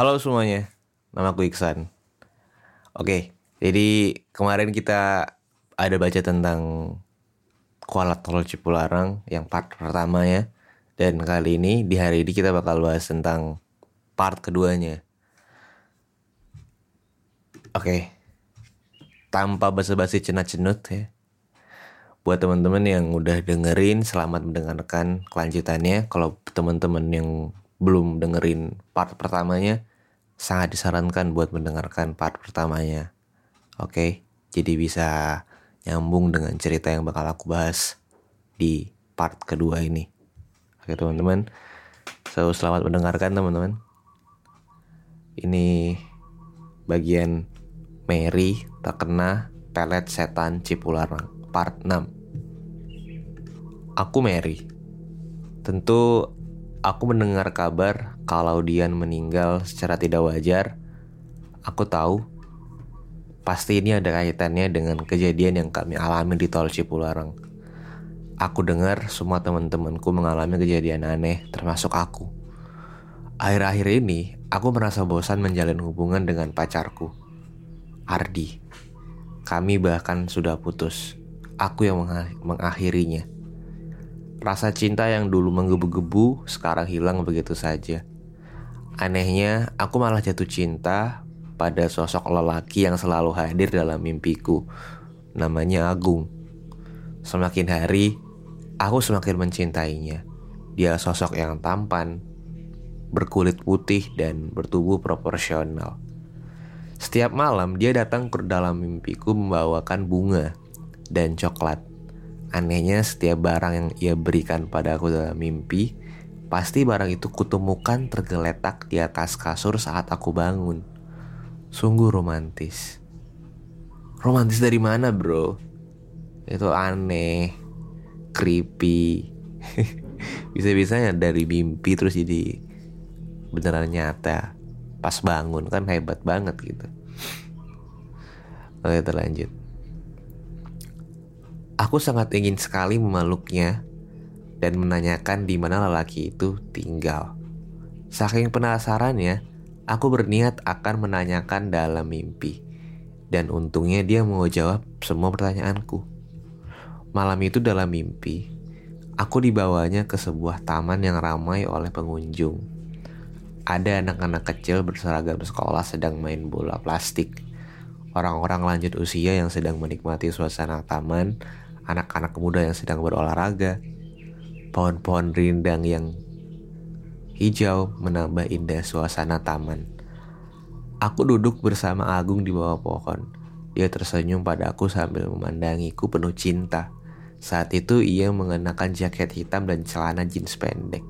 Halo semuanya, nama aku Iksan. Oke, jadi kemarin kita ada baca tentang Kuala Tol Cipularang yang part pertama ya. Dan kali ini, di hari ini kita bakal bahas tentang part keduanya. Oke, tanpa basa-basi cenat-cenut ya. Buat teman-teman yang udah dengerin, selamat mendengarkan kelanjutannya. Kalau teman-teman yang belum dengerin part pertamanya, sangat disarankan buat mendengarkan part pertamanya. Oke, jadi bisa nyambung dengan cerita yang bakal aku bahas di part kedua ini. Oke teman-teman, so selamat mendengarkan teman-teman. Ini bagian Mary terkena pelet setan Cipularang part 6. Aku Mary. Tentu Aku mendengar kabar kalau Dian meninggal secara tidak wajar. Aku tahu pasti ini ada kaitannya dengan kejadian yang kami alami di tol Cipularang. Aku dengar semua teman-temanku mengalami kejadian aneh, termasuk aku. Akhir-akhir ini, aku merasa bosan menjalin hubungan dengan pacarku, Ardi. Kami bahkan sudah putus. Aku yang mengakhirinya. Rasa cinta yang dulu menggebu-gebu sekarang hilang begitu saja. Anehnya, aku malah jatuh cinta pada sosok lelaki yang selalu hadir dalam mimpiku. Namanya Agung. Semakin hari, aku semakin mencintainya. Dia sosok yang tampan, berkulit putih dan bertubuh proporsional. Setiap malam dia datang ke dalam mimpiku membawakan bunga dan coklat. Anehnya setiap barang yang ia berikan pada aku dalam mimpi, pasti barang itu kutemukan tergeletak di atas kasur saat aku bangun. Sungguh romantis. Romantis dari mana bro? Itu aneh, creepy. Bisa-bisanya dari mimpi terus jadi beneran nyata. Pas bangun kan hebat banget gitu. Oke terlanjut. Aku sangat ingin sekali memeluknya dan menanyakan di mana lelaki itu tinggal. Saking penasarannya, aku berniat akan menanyakan dalam mimpi. Dan untungnya dia mau jawab semua pertanyaanku. Malam itu dalam mimpi, aku dibawanya ke sebuah taman yang ramai oleh pengunjung. Ada anak-anak kecil berseragam sekolah sedang main bola plastik. Orang-orang lanjut usia yang sedang menikmati suasana taman anak-anak muda yang sedang berolahraga, pohon-pohon rindang yang hijau menambah indah suasana taman. Aku duduk bersama Agung di bawah pohon. Dia tersenyum pada aku sambil memandangiku penuh cinta. Saat itu ia mengenakan jaket hitam dan celana jeans pendek.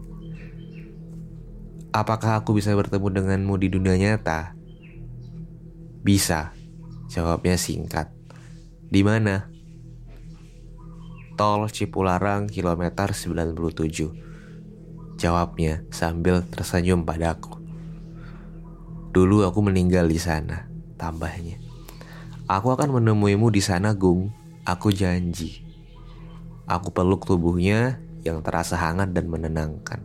Apakah aku bisa bertemu denganmu di dunia nyata? Bisa. Jawabnya singkat. Di mana? Tol Cipularang kilometer 97. Jawabnya sambil tersenyum padaku. Dulu aku meninggal di sana, tambahnya. Aku akan menemuimu di sana, Gung. Aku janji. Aku peluk tubuhnya yang terasa hangat dan menenangkan.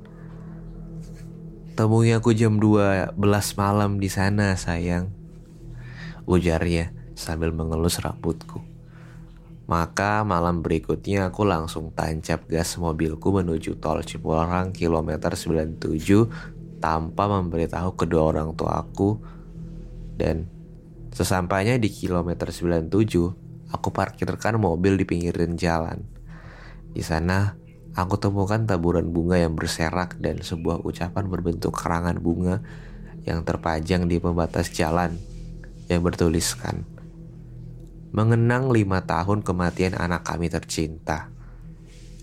Temui aku jam 12 malam di sana, sayang. Ujarnya sambil mengelus rambutku. Maka malam berikutnya aku langsung tancap gas mobilku menuju tol Cipularang kilometer 97 tanpa memberitahu kedua orang tua aku dan sesampainya di kilometer 97 aku parkirkan mobil di pinggiran jalan. Di sana aku temukan taburan bunga yang berserak dan sebuah ucapan berbentuk karangan bunga yang terpajang di pembatas jalan yang bertuliskan mengenang lima tahun kematian anak kami tercinta,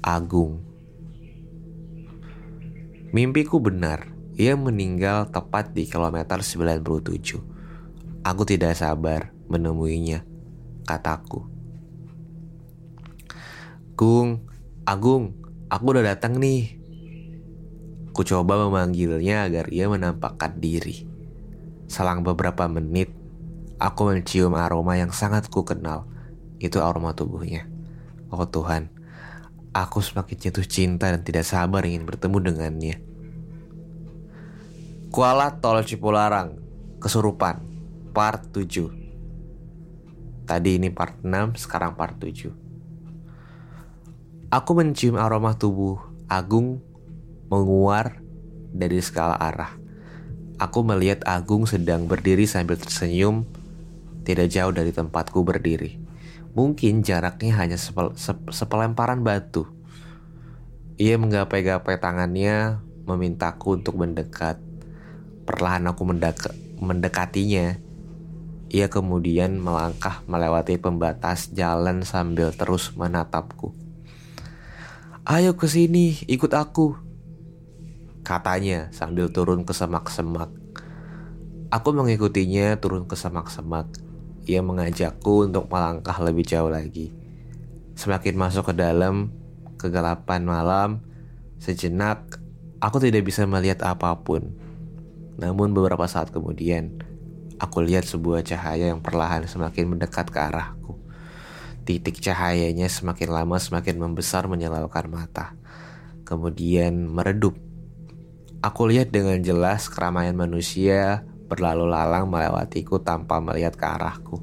Agung. Mimpiku benar, ia meninggal tepat di kilometer 97. Aku tidak sabar menemuinya, kataku. Gung, Agung, aku udah datang nih. Ku coba memanggilnya agar ia menampakkan diri. Selang beberapa menit, Aku mencium aroma yang sangat ku kenal. Itu aroma tubuhnya. Oh Tuhan, aku semakin jatuh cinta dan tidak sabar ingin bertemu dengannya. Kuala Tol Cipularang, Kesurupan, part 7. Tadi ini part 6, sekarang part 7. Aku mencium aroma tubuh Agung menguar dari segala arah. Aku melihat Agung sedang berdiri sambil tersenyum tidak jauh dari tempatku berdiri. Mungkin jaraknya hanya sepel, sep, sepelemparan batu. Ia menggapai-gapai tangannya, memintaku untuk mendekat. Perlahan aku mendek mendekatinya. Ia kemudian melangkah melewati pembatas jalan sambil terus menatapku. Ayo ke sini, ikut aku. Katanya sambil turun ke semak-semak. Aku mengikutinya turun ke semak-semak. Ia mengajakku untuk melangkah lebih jauh lagi. Semakin masuk ke dalam kegelapan malam, sejenak aku tidak bisa melihat apa pun. Namun beberapa saat kemudian, aku lihat sebuah cahaya yang perlahan semakin mendekat ke arahku. Titik cahayanya semakin lama semakin membesar menyilaukan mata. Kemudian meredup. Aku lihat dengan jelas keramaian manusia berlalu lalang melewatiku tanpa melihat ke arahku.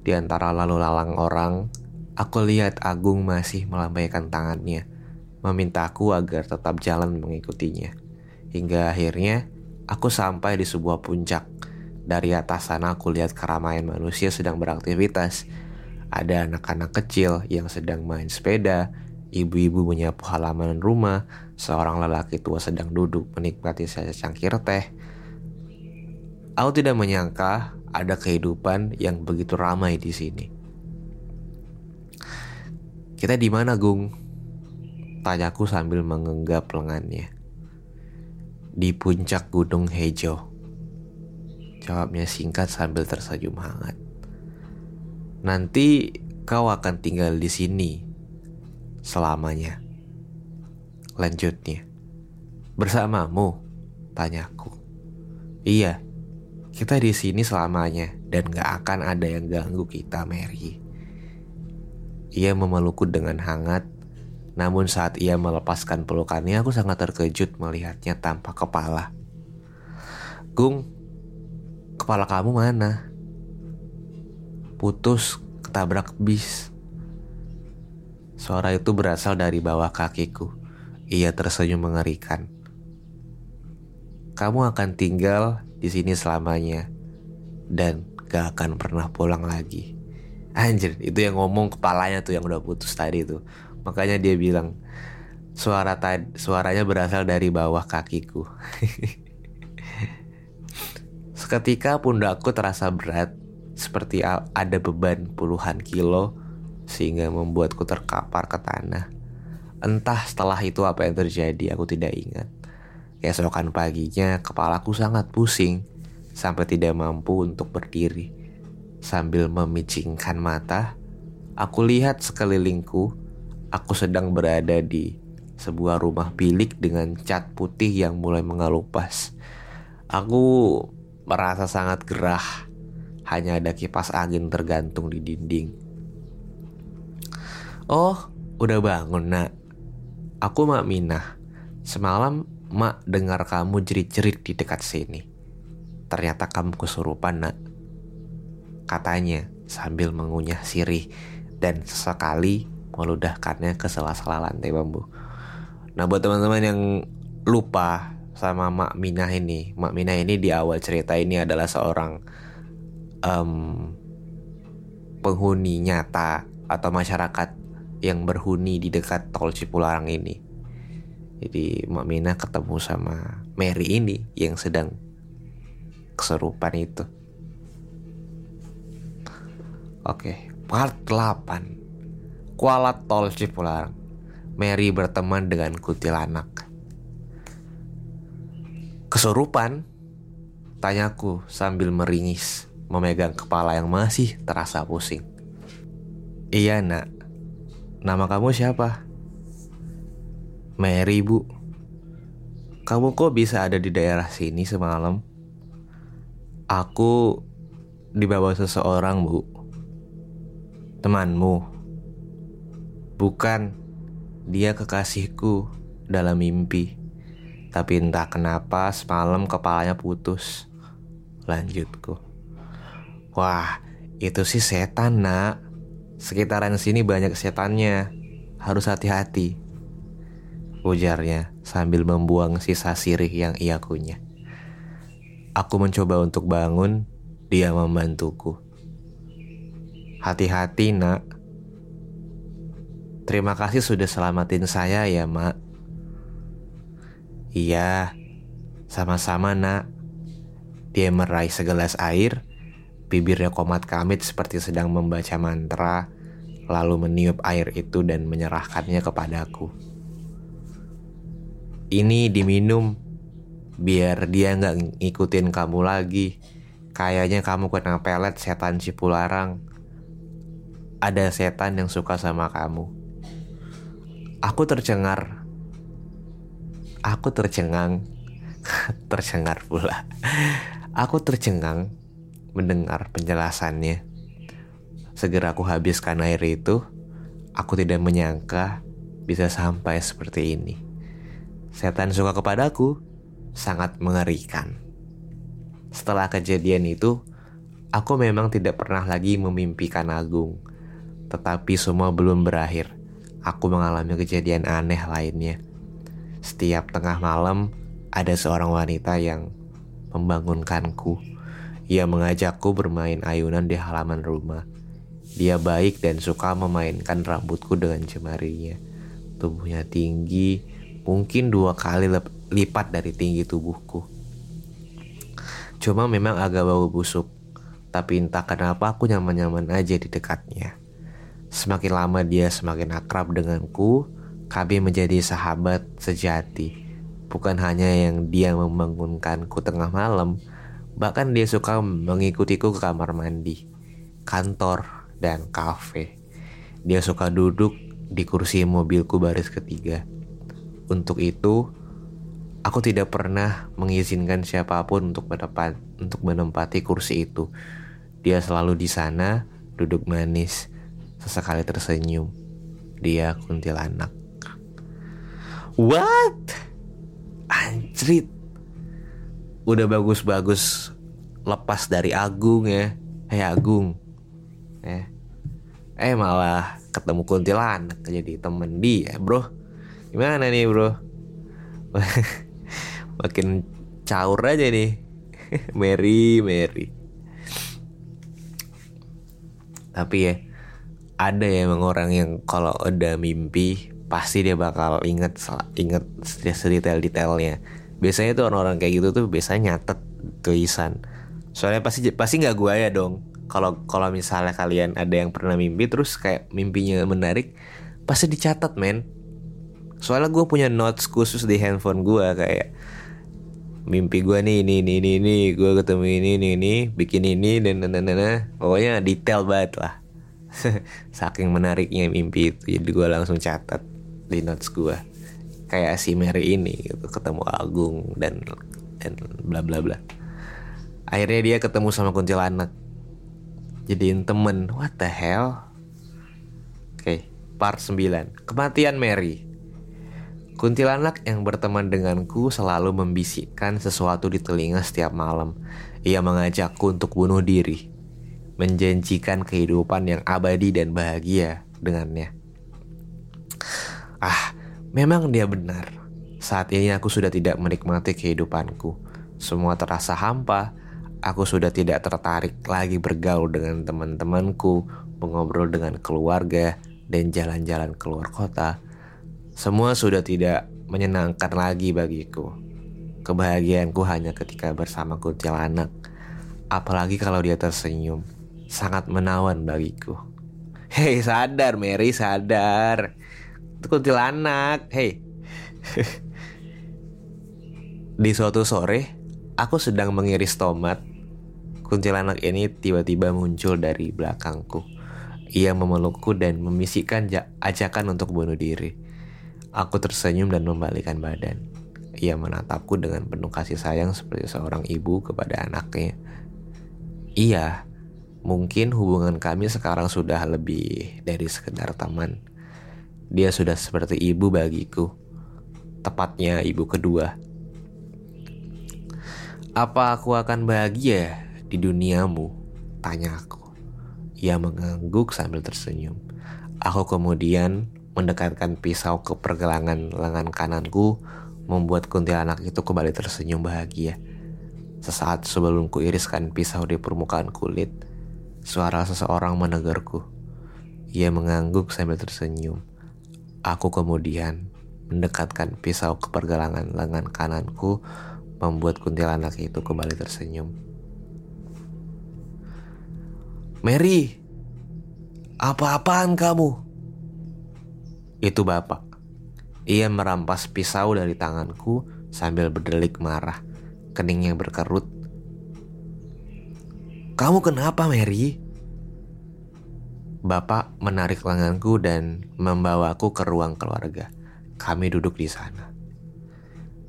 Di antara lalu lalang orang, aku lihat Agung masih melambaikan tangannya, memintaku agar tetap jalan mengikutinya. Hingga akhirnya, aku sampai di sebuah puncak. Dari atas sana aku lihat keramaian manusia sedang beraktivitas. Ada anak-anak kecil yang sedang main sepeda, ibu-ibu menyapu halaman rumah, seorang lelaki tua sedang duduk menikmati secangkir teh, Aku tidak menyangka ada kehidupan yang begitu ramai di sini. Kita di mana, Gung? Tanyaku sambil mengenggap lengannya. Di puncak Gunung Hejo. Jawabnya singkat sambil tersenyum hangat. Nanti kau akan tinggal di sini selamanya. Lanjutnya. Bersamamu? Tanyaku. Iya, kita di sini selamanya dan gak akan ada yang ganggu kita, Mary. Ia memelukku dengan hangat, namun saat ia melepaskan pelukannya, aku sangat terkejut melihatnya tanpa kepala. Gung, kepala kamu mana? Putus, ketabrak bis. Suara itu berasal dari bawah kakiku. Ia tersenyum mengerikan. Kamu akan tinggal di sini selamanya dan gak akan pernah pulang lagi. Anjir, itu yang ngomong kepalanya tuh yang udah putus tadi tuh. Makanya dia bilang suara tadi suaranya berasal dari bawah kakiku. Seketika pundakku terasa berat seperti ada beban puluhan kilo sehingga membuatku terkapar ke tanah. Entah setelah itu apa yang terjadi, aku tidak ingat. Keesokan paginya, kepalaku sangat pusing sampai tidak mampu untuk berdiri. Sambil memicingkan mata, aku lihat sekelilingku Aku sedang berada di sebuah rumah bilik dengan cat putih yang mulai mengelupas. Aku merasa sangat gerah. Hanya ada kipas angin tergantung di dinding. Oh, udah bangun nak. Aku Mak Minah. Semalam Mak dengar kamu jerit-jerit di dekat sini. Ternyata kamu kesurupan nak. Katanya sambil mengunyah sirih dan sesekali meludahkannya ke sela-sela lantai bambu. Nah buat teman-teman yang lupa sama Mak Minah ini, Mak Minah ini di awal cerita ini adalah seorang um, penghuni nyata atau masyarakat yang berhuni di dekat tol Cipularang ini. Jadi Mak Minah ketemu sama Mary ini yang sedang keserupan itu. Oke, part 8. Kuala Tol Cipularang. Mary berteman dengan kuntilanak. Kesurupan? Tanyaku sambil meringis, memegang kepala yang masih terasa pusing. Iya nak, nama kamu siapa? Mary bu. Kamu kok bisa ada di daerah sini semalam? Aku dibawa seseorang bu. Temanmu? Bukan, dia kekasihku dalam mimpi. Tapi entah kenapa semalam kepalanya putus. Lanjutku. Wah, itu sih setan nak. Sekitaran sini banyak setannya. Harus hati-hati. Ujarnya sambil membuang sisa sirih yang ia kunyah. Aku mencoba untuk bangun, dia membantuku. Hati-hati nak, Terima kasih sudah selamatin saya ya, Mak. Iya, sama-sama, Nak. Dia meraih segelas air, bibirnya komat kamit seperti sedang membaca mantra, lalu meniup air itu dan menyerahkannya kepadaku. Ini diminum, biar dia nggak ngikutin kamu lagi. Kayaknya kamu kena pelet setan Cipularang. Ada setan yang suka sama kamu. Aku tercengar. Aku tercengang. tercengar pula. Aku tercengang mendengar penjelasannya. Segera aku habiskan air itu. Aku tidak menyangka bisa sampai seperti ini. Setan suka kepadaku sangat mengerikan. Setelah kejadian itu, aku memang tidak pernah lagi memimpikan Agung. Tetapi semua belum berakhir aku mengalami kejadian aneh lainnya. Setiap tengah malam, ada seorang wanita yang membangunkanku. Ia mengajakku bermain ayunan di halaman rumah. Dia baik dan suka memainkan rambutku dengan jemarinya. Tubuhnya tinggi, mungkin dua kali lipat dari tinggi tubuhku. Cuma memang agak bau busuk, tapi entah kenapa aku nyaman-nyaman aja di dekatnya. Semakin lama dia semakin akrab denganku, kami menjadi sahabat sejati. Bukan hanya yang dia membangunkanku tengah malam, bahkan dia suka mengikutiku ke kamar mandi, kantor, dan kafe. Dia suka duduk di kursi mobilku baris ketiga. Untuk itu, aku tidak pernah mengizinkan siapa pun untuk menempati, untuk menempati kursi itu. Dia selalu di sana, duduk manis Sesekali tersenyum. Dia kuntilanak. What? Anjrit. Udah bagus-bagus lepas dari Agung ya. Hei Agung. Eh. Eh malah ketemu kuntilanak jadi temen dia, Bro. Gimana nih, Bro? Makin caur aja nih. Mary, Mary. Tapi ya, ada ya emang orang yang kalau udah mimpi pasti dia bakal inget inget sedetail-detailnya. Biasanya tuh orang-orang kayak gitu tuh biasanya nyatet tulisan. Soalnya pasti pasti nggak gue ya dong. Kalau kalau misalnya kalian ada yang pernah mimpi terus kayak mimpinya menarik, pasti dicatat men. Soalnya gue punya notes khusus di handphone gue kayak mimpi gue nih ini ini ini ini gue ketemu ini ini ini bikin ini dan dan dan, dan, pokoknya detail banget lah. Saking menariknya mimpi itu Jadi gue langsung catat di notes gue Kayak si Mary ini gitu Ketemu Agung dan dan bla bla bla. Akhirnya dia ketemu sama kuntilanak. Jadiin temen. What the hell? Oke part 9 Kematian Mary Kuntilanak yang berteman denganku selalu membisikkan sesuatu di telinga setiap malam. Ia mengajakku untuk bunuh diri, menjanjikan kehidupan yang abadi dan bahagia dengannya. Ah, memang dia benar. Saat ini aku sudah tidak menikmati kehidupanku. Semua terasa hampa. Aku sudah tidak tertarik lagi bergaul dengan teman-temanku, mengobrol dengan keluarga, dan jalan-jalan keluar kota semua sudah tidak menyenangkan lagi bagiku. Kebahagiaanku hanya ketika bersama kuntilanak. Apalagi kalau dia tersenyum. Sangat menawan bagiku. Hei sadar Mary sadar. Itu kuntilanak. Hei. Di suatu sore, aku sedang mengiris tomat. Kuntilanak ini tiba-tiba muncul dari belakangku. Ia memelukku dan membisikkan ajakan untuk bunuh diri. Aku tersenyum dan membalikkan badan. Ia menatapku dengan penuh kasih sayang seperti seorang ibu kepada anaknya. Iya, mungkin hubungan kami sekarang sudah lebih dari sekedar teman. Dia sudah seperti ibu bagiku. Tepatnya ibu kedua. Apa aku akan bahagia di duniamu? Tanya aku. Ia mengangguk sambil tersenyum. Aku kemudian Mendekatkan pisau ke pergelangan lengan kananku membuat kuntilanak itu kembali tersenyum bahagia. Sesaat sebelum ku iriskan pisau di permukaan kulit, suara seseorang menegurku. Ia mengangguk sambil tersenyum. Aku kemudian mendekatkan pisau ke pergelangan lengan kananku membuat kuntilanak itu kembali tersenyum. Mary, apa-apaan kamu? Itu bapak. Ia merampas pisau dari tanganku sambil berdelik marah. Keningnya berkerut. Kamu kenapa, Mary? Bapak menarik lenganku dan membawaku ke ruang keluarga. Kami duduk di sana.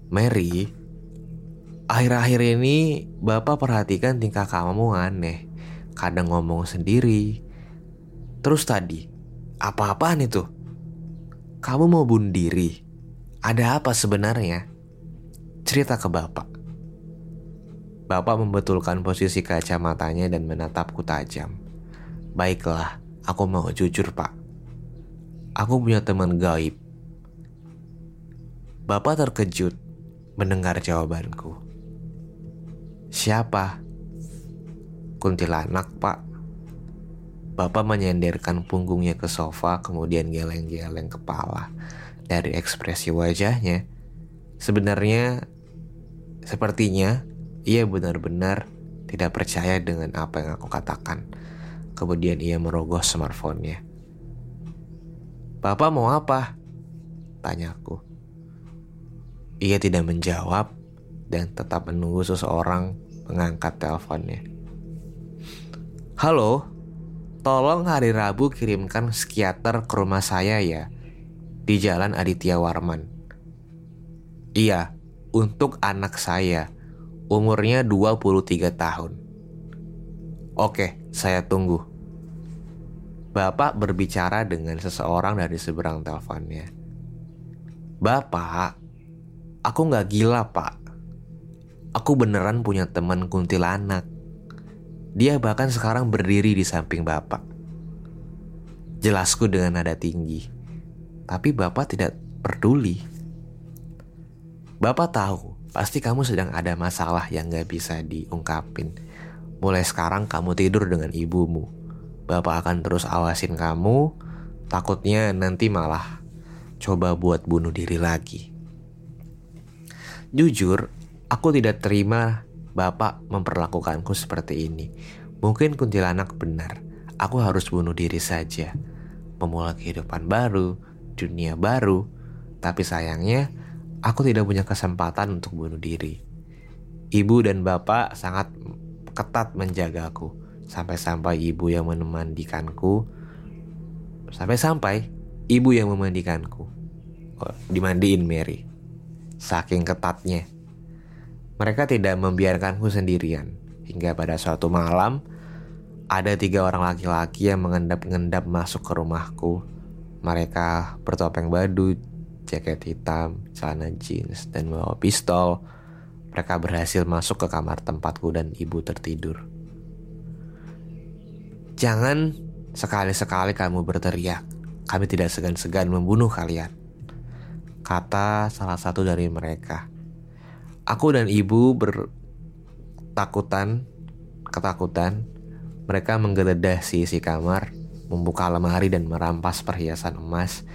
Mary, akhir-akhir ini Bapak perhatikan tingkah kamu aneh. Kadang ngomong sendiri. Terus tadi, apa-apaan itu? Kamu mau bunuh diri? Ada apa sebenarnya? Cerita ke bapak. Bapak membetulkan posisi kacamatanya dan menatapku tajam. Baiklah, aku mau jujur pak. Aku punya teman gaib. Bapak terkejut mendengar jawabanku. Siapa? Kuntilanak pak. Bapak menyenderkan punggungnya ke sofa kemudian geleng-geleng kepala. Dari ekspresi wajahnya, sebenarnya sepertinya ia benar-benar tidak percaya dengan apa yang aku katakan. Kemudian ia merogoh smartphone-nya. Bapak mau apa? Tanyaku. Ia tidak menjawab dan tetap menunggu seseorang mengangkat teleponnya. Halo, Tolong hari Rabu kirimkan psikiater ke rumah saya ya Di Jalan Aditya Warman. Iya, untuk anak saya. Umurnya 23 tahun. Oke, saya tunggu. Bapak berbicara dengan seseorang dari seberang teleponnya. Bapak, aku gak gila pak. Aku beneran punya teman kuntilanak dia bahkan sekarang berdiri di samping bapak. Jelasku dengan nada tinggi, tapi bapak tidak peduli. Bapak tahu, pasti kamu sedang ada masalah yang gak bisa diungkapin. Mulai sekarang kamu tidur dengan ibumu. Bapak akan terus awasin kamu, takutnya nanti malah coba buat bunuh diri lagi. Jujur, aku tidak terima Bapak memperlakukanku seperti ini. Mungkin kuntilanak benar. Aku harus bunuh diri saja. Memulai kehidupan baru, dunia baru. Tapi sayangnya, aku tidak punya kesempatan untuk bunuh diri. Ibu dan bapak sangat ketat menjagaku. Sampai-sampai ibu yang menemandikanku Sampai-sampai ibu yang memandikanku. Oh, dimandiin Mary. Saking ketatnya. Mereka tidak membiarkanku sendirian. Hingga pada suatu malam, ada tiga orang laki-laki yang mengendap-ngendap masuk ke rumahku. Mereka bertopeng badut, jaket hitam, celana jeans, dan membawa pistol. Mereka berhasil masuk ke kamar tempatku dan ibu tertidur. Jangan sekali-sekali kamu berteriak. Kami tidak segan-segan membunuh kalian. Kata salah satu dari mereka. Aku dan ibu bertakutan, ketakutan. Mereka menggeledah sisi kamar, membuka lemari dan merampas perhiasan emas.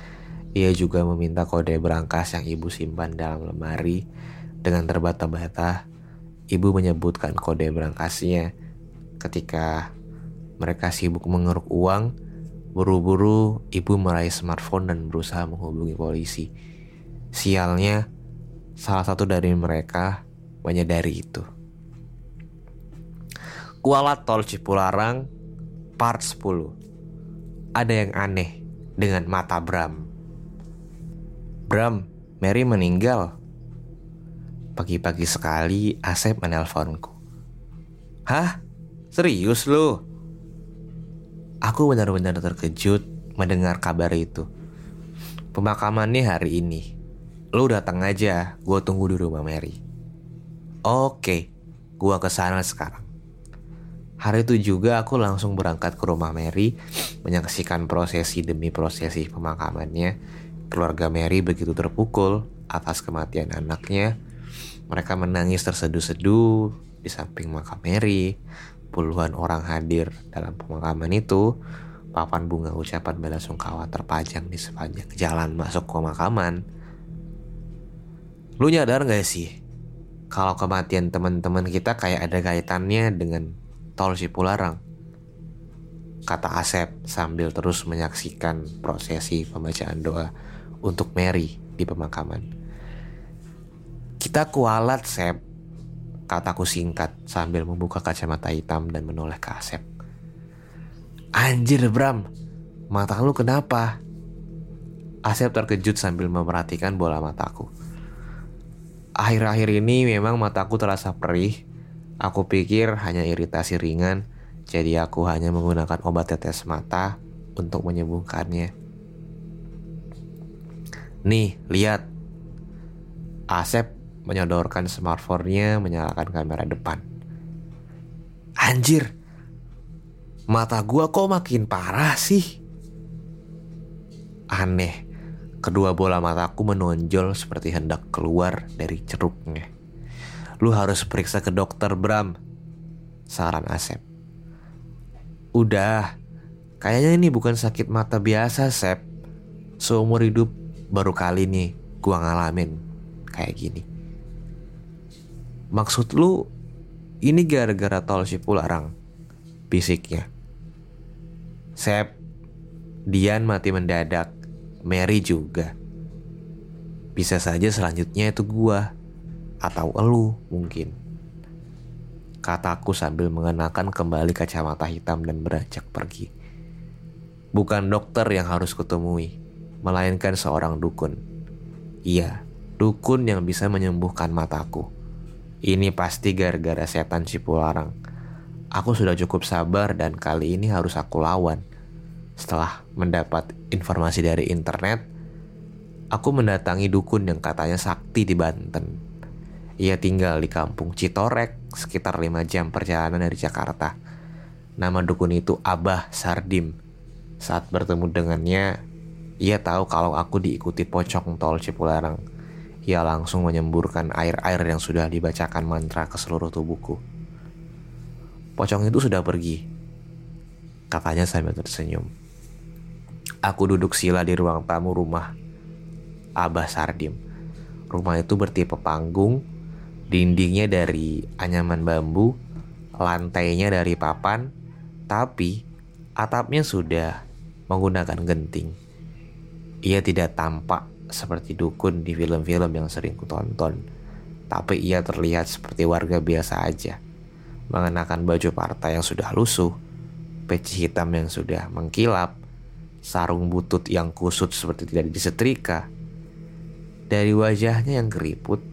Ia juga meminta kode berangkas yang ibu simpan dalam lemari. Dengan terbata-bata, ibu menyebutkan kode berangkasnya ketika mereka sibuk mengeruk uang. Buru-buru, ibu meraih smartphone dan berusaha menghubungi polisi. Sialnya, salah satu dari mereka menyadari itu. Kuala Tol Cipularang, part 10. Ada yang aneh dengan mata Bram. Bram, Mary meninggal. Pagi-pagi sekali Asep menelponku. Hah? Serius lu? Aku benar-benar terkejut mendengar kabar itu. Pemakamannya hari ini. Lu datang aja, gue tunggu di rumah Mary. Oke, gue ke sana sekarang. Hari itu juga aku langsung berangkat ke rumah Mary menyaksikan prosesi demi prosesi pemakamannya. Keluarga Mary begitu terpukul atas kematian anaknya. Mereka menangis terseduh-seduh di samping makam Mary. Puluhan orang hadir dalam pemakaman itu. Papan bunga ucapan bela sungkawa terpajang di sepanjang jalan masuk ke pemakaman. Lu nyadar gak sih? Kalau kematian teman-teman kita kayak ada kaitannya dengan tol Cipularang. Kata Asep sambil terus menyaksikan prosesi pembacaan doa untuk Mary di pemakaman. Kita kualat, Sep, Kataku singkat sambil membuka kacamata hitam dan menoleh ke Asep. Anjir Bram, mata lu kenapa? Asep terkejut sambil memperhatikan bola mataku. Akhir-akhir ini memang mataku terasa perih. Aku pikir hanya iritasi ringan, jadi aku hanya menggunakan obat tetes mata untuk menyembuhkannya. Nih, lihat. Asep menyodorkan smartphone-nya menyalakan kamera depan. Anjir, mata gua kok makin parah sih? Aneh, kedua bola mataku menonjol seperti hendak keluar dari ceruknya. Lu harus periksa ke dokter Bram, saran Asep. Udah, kayaknya ini bukan sakit mata biasa, Sep. Seumur hidup baru kali nih gua ngalamin kayak gini. Maksud lu ini gara-gara tol Cipularang? Bisiknya. Sep, Dian mati mendadak. Mary juga. Bisa saja selanjutnya itu gua. Atau elu mungkin. Kataku sambil mengenakan kembali kacamata hitam dan beranjak pergi. Bukan dokter yang harus kutemui, melainkan seorang dukun. Iya, dukun yang bisa menyembuhkan mataku. Ini pasti gara-gara setan Cipularang. Aku sudah cukup sabar dan kali ini harus aku lawan. Setelah mendapat informasi dari internet, aku mendatangi dukun yang katanya sakti di Banten. Ia tinggal di kampung Citorek, sekitar 5 jam perjalanan dari Jakarta. Nama dukun itu Abah Sardim. Saat bertemu dengannya, ia tahu kalau aku diikuti pocong tol Cipularang ia langsung menyemburkan air-air yang sudah dibacakan mantra ke seluruh tubuhku. Pocong itu sudah pergi, katanya sambil tersenyum. Aku duduk sila di ruang tamu rumah Abah Sardim. Rumah itu bertipe panggung, dindingnya dari anyaman bambu, lantainya dari papan, tapi atapnya sudah menggunakan genting. Ia tidak tampak seperti dukun di film-film yang sering kutonton. Tapi ia terlihat seperti warga biasa aja. Mengenakan baju partai yang sudah lusuh, peci hitam yang sudah mengkilap, sarung butut yang kusut seperti tidak disetrika. Dari wajahnya yang keriput,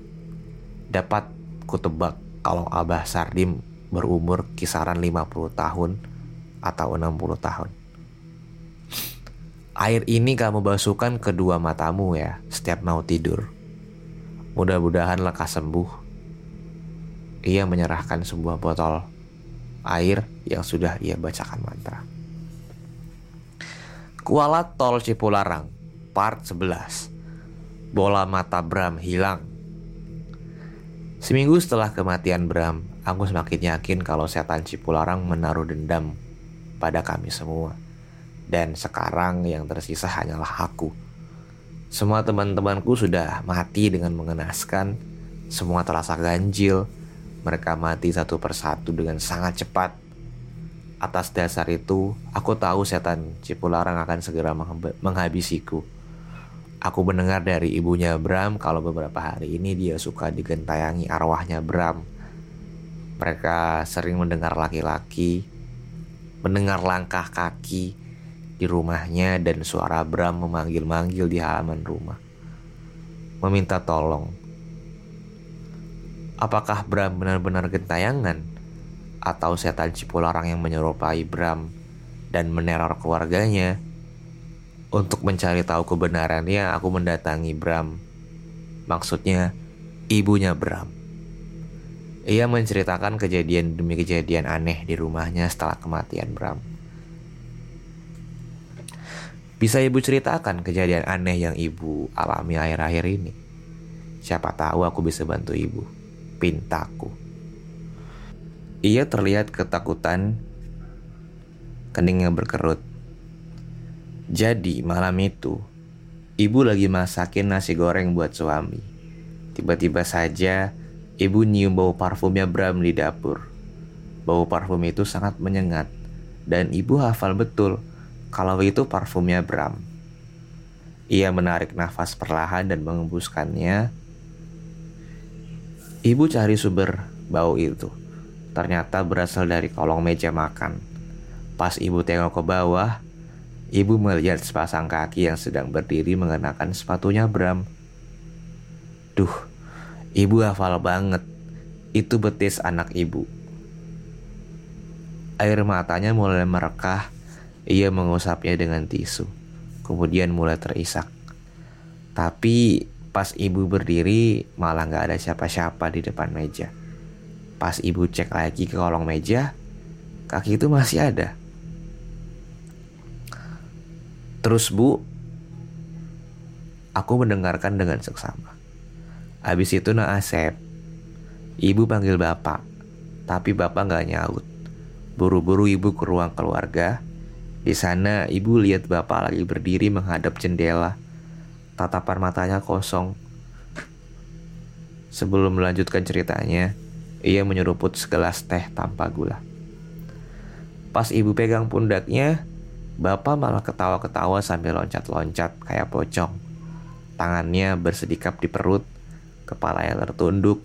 dapat kutebak kalau Abah Sardim berumur kisaran 50 tahun atau 60 tahun. Air ini kamu basuhkan kedua matamu ya setiap mau tidur. Mudah-mudahan lekas sembuh. Ia menyerahkan sebuah botol air yang sudah ia bacakan mantra. Kuala Tol Cipularang, part 11. Bola mata Bram hilang. Seminggu setelah kematian Bram, aku semakin yakin kalau setan Cipularang menaruh dendam pada kami semua. Dan sekarang yang tersisa hanyalah aku. Semua teman-temanku sudah mati dengan mengenaskan. Semua terasa ganjil. Mereka mati satu persatu dengan sangat cepat. Atas dasar itu, aku tahu setan Cipularang akan segera menghabisiku. Aku mendengar dari ibunya Bram kalau beberapa hari ini dia suka digentayangi arwahnya Bram. Mereka sering mendengar laki-laki, mendengar langkah kaki, di rumahnya dan suara Bram memanggil-manggil di halaman rumah. Meminta tolong. Apakah Bram benar-benar gentayangan? Atau setan Cipularang yang menyerupai Bram dan meneror keluarganya? Untuk mencari tahu kebenarannya, aku mendatangi Bram. Maksudnya, ibunya Bram. Ia menceritakan kejadian demi kejadian aneh di rumahnya setelah kematian Bram. Bisa ibu ceritakan kejadian aneh yang ibu alami akhir-akhir ini? Siapa tahu aku bisa bantu ibu. Pintaku. Ia terlihat ketakutan, keningnya berkerut. Jadi malam itu, ibu lagi masakin nasi goreng buat suami. Tiba-tiba saja, ibu nyium bau parfumnya Bram di dapur. Bau parfum itu sangat menyengat, dan ibu hafal betul kalau itu parfumnya Bram. Ia menarik nafas perlahan dan mengembuskannya. Ibu cari sumber bau itu. Ternyata berasal dari kolong meja makan. Pas ibu tengok ke bawah, ibu melihat sepasang kaki yang sedang berdiri mengenakan sepatunya Bram. Duh, ibu hafal banget. Itu betis anak ibu. Air matanya mulai merekah ia mengusapnya dengan tisu, kemudian mulai terisak. Tapi pas ibu berdiri malah gak ada siapa-siapa di depan meja. Pas ibu cek lagi ke kolong meja, kaki itu masih ada. Terus bu, aku mendengarkan dengan seksama. Habis itu nak Asep, ibu panggil bapak, tapi bapak gak nyaut. Buru-buru ibu ke ruang keluarga, di sana ibu lihat bapak lagi berdiri menghadap jendela. Tatapan matanya kosong. Sebelum melanjutkan ceritanya, ia menyeruput segelas teh tanpa gula. Pas ibu pegang pundaknya, bapak malah ketawa-ketawa sambil loncat-loncat kayak pocong. Tangannya bersedikap di perut, kepalanya tertunduk,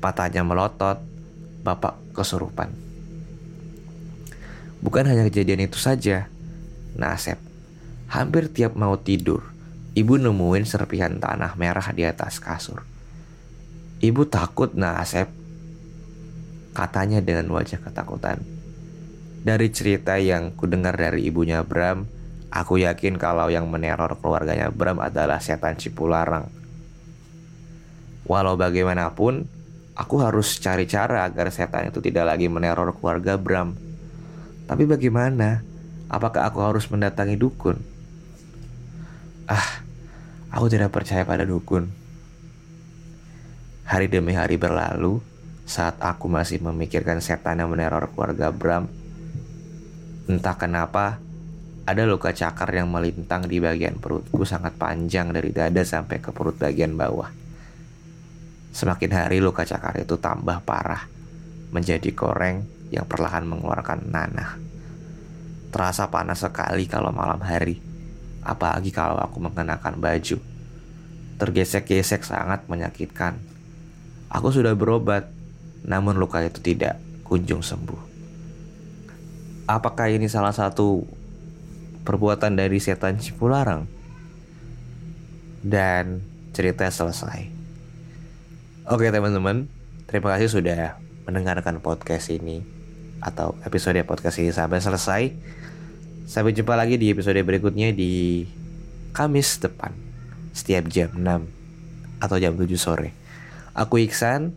matanya melotot, bapak kesurupan. Bukan hanya kejadian itu saja. Nasib, hampir tiap mau tidur, ibu nemuin serpihan tanah merah di atas kasur. Ibu takut Nasib, katanya dengan wajah ketakutan. Dari cerita yang kudengar dari ibunya Bram, aku yakin kalau yang meneror keluarganya Bram adalah setan Cipularang. Walau bagaimanapun, aku harus cari cara agar setan itu tidak lagi meneror keluarga Bram. Tapi bagaimana? Apakah aku harus mendatangi dukun? Ah, aku tidak percaya pada dukun. Hari demi hari berlalu, saat aku masih memikirkan setan yang meneror keluarga Bram, entah kenapa ada luka cakar yang melintang di bagian perutku sangat panjang dari dada sampai ke perut bagian bawah. Semakin hari luka cakar itu tambah parah, menjadi koreng yang perlahan mengeluarkan nanah. Terasa panas sekali kalau malam hari, apalagi kalau aku mengenakan baju. Tergesek-gesek sangat menyakitkan. Aku sudah berobat, namun luka itu tidak kunjung sembuh. Apakah ini salah satu perbuatan dari setan Cipularang. Dan cerita selesai. Oke teman-teman, terima kasih sudah mendengarkan podcast ini atau episode podcast ini sampai selesai. Sampai jumpa lagi di episode berikutnya di Kamis depan setiap jam 6 atau jam 7 sore. Aku Iksan,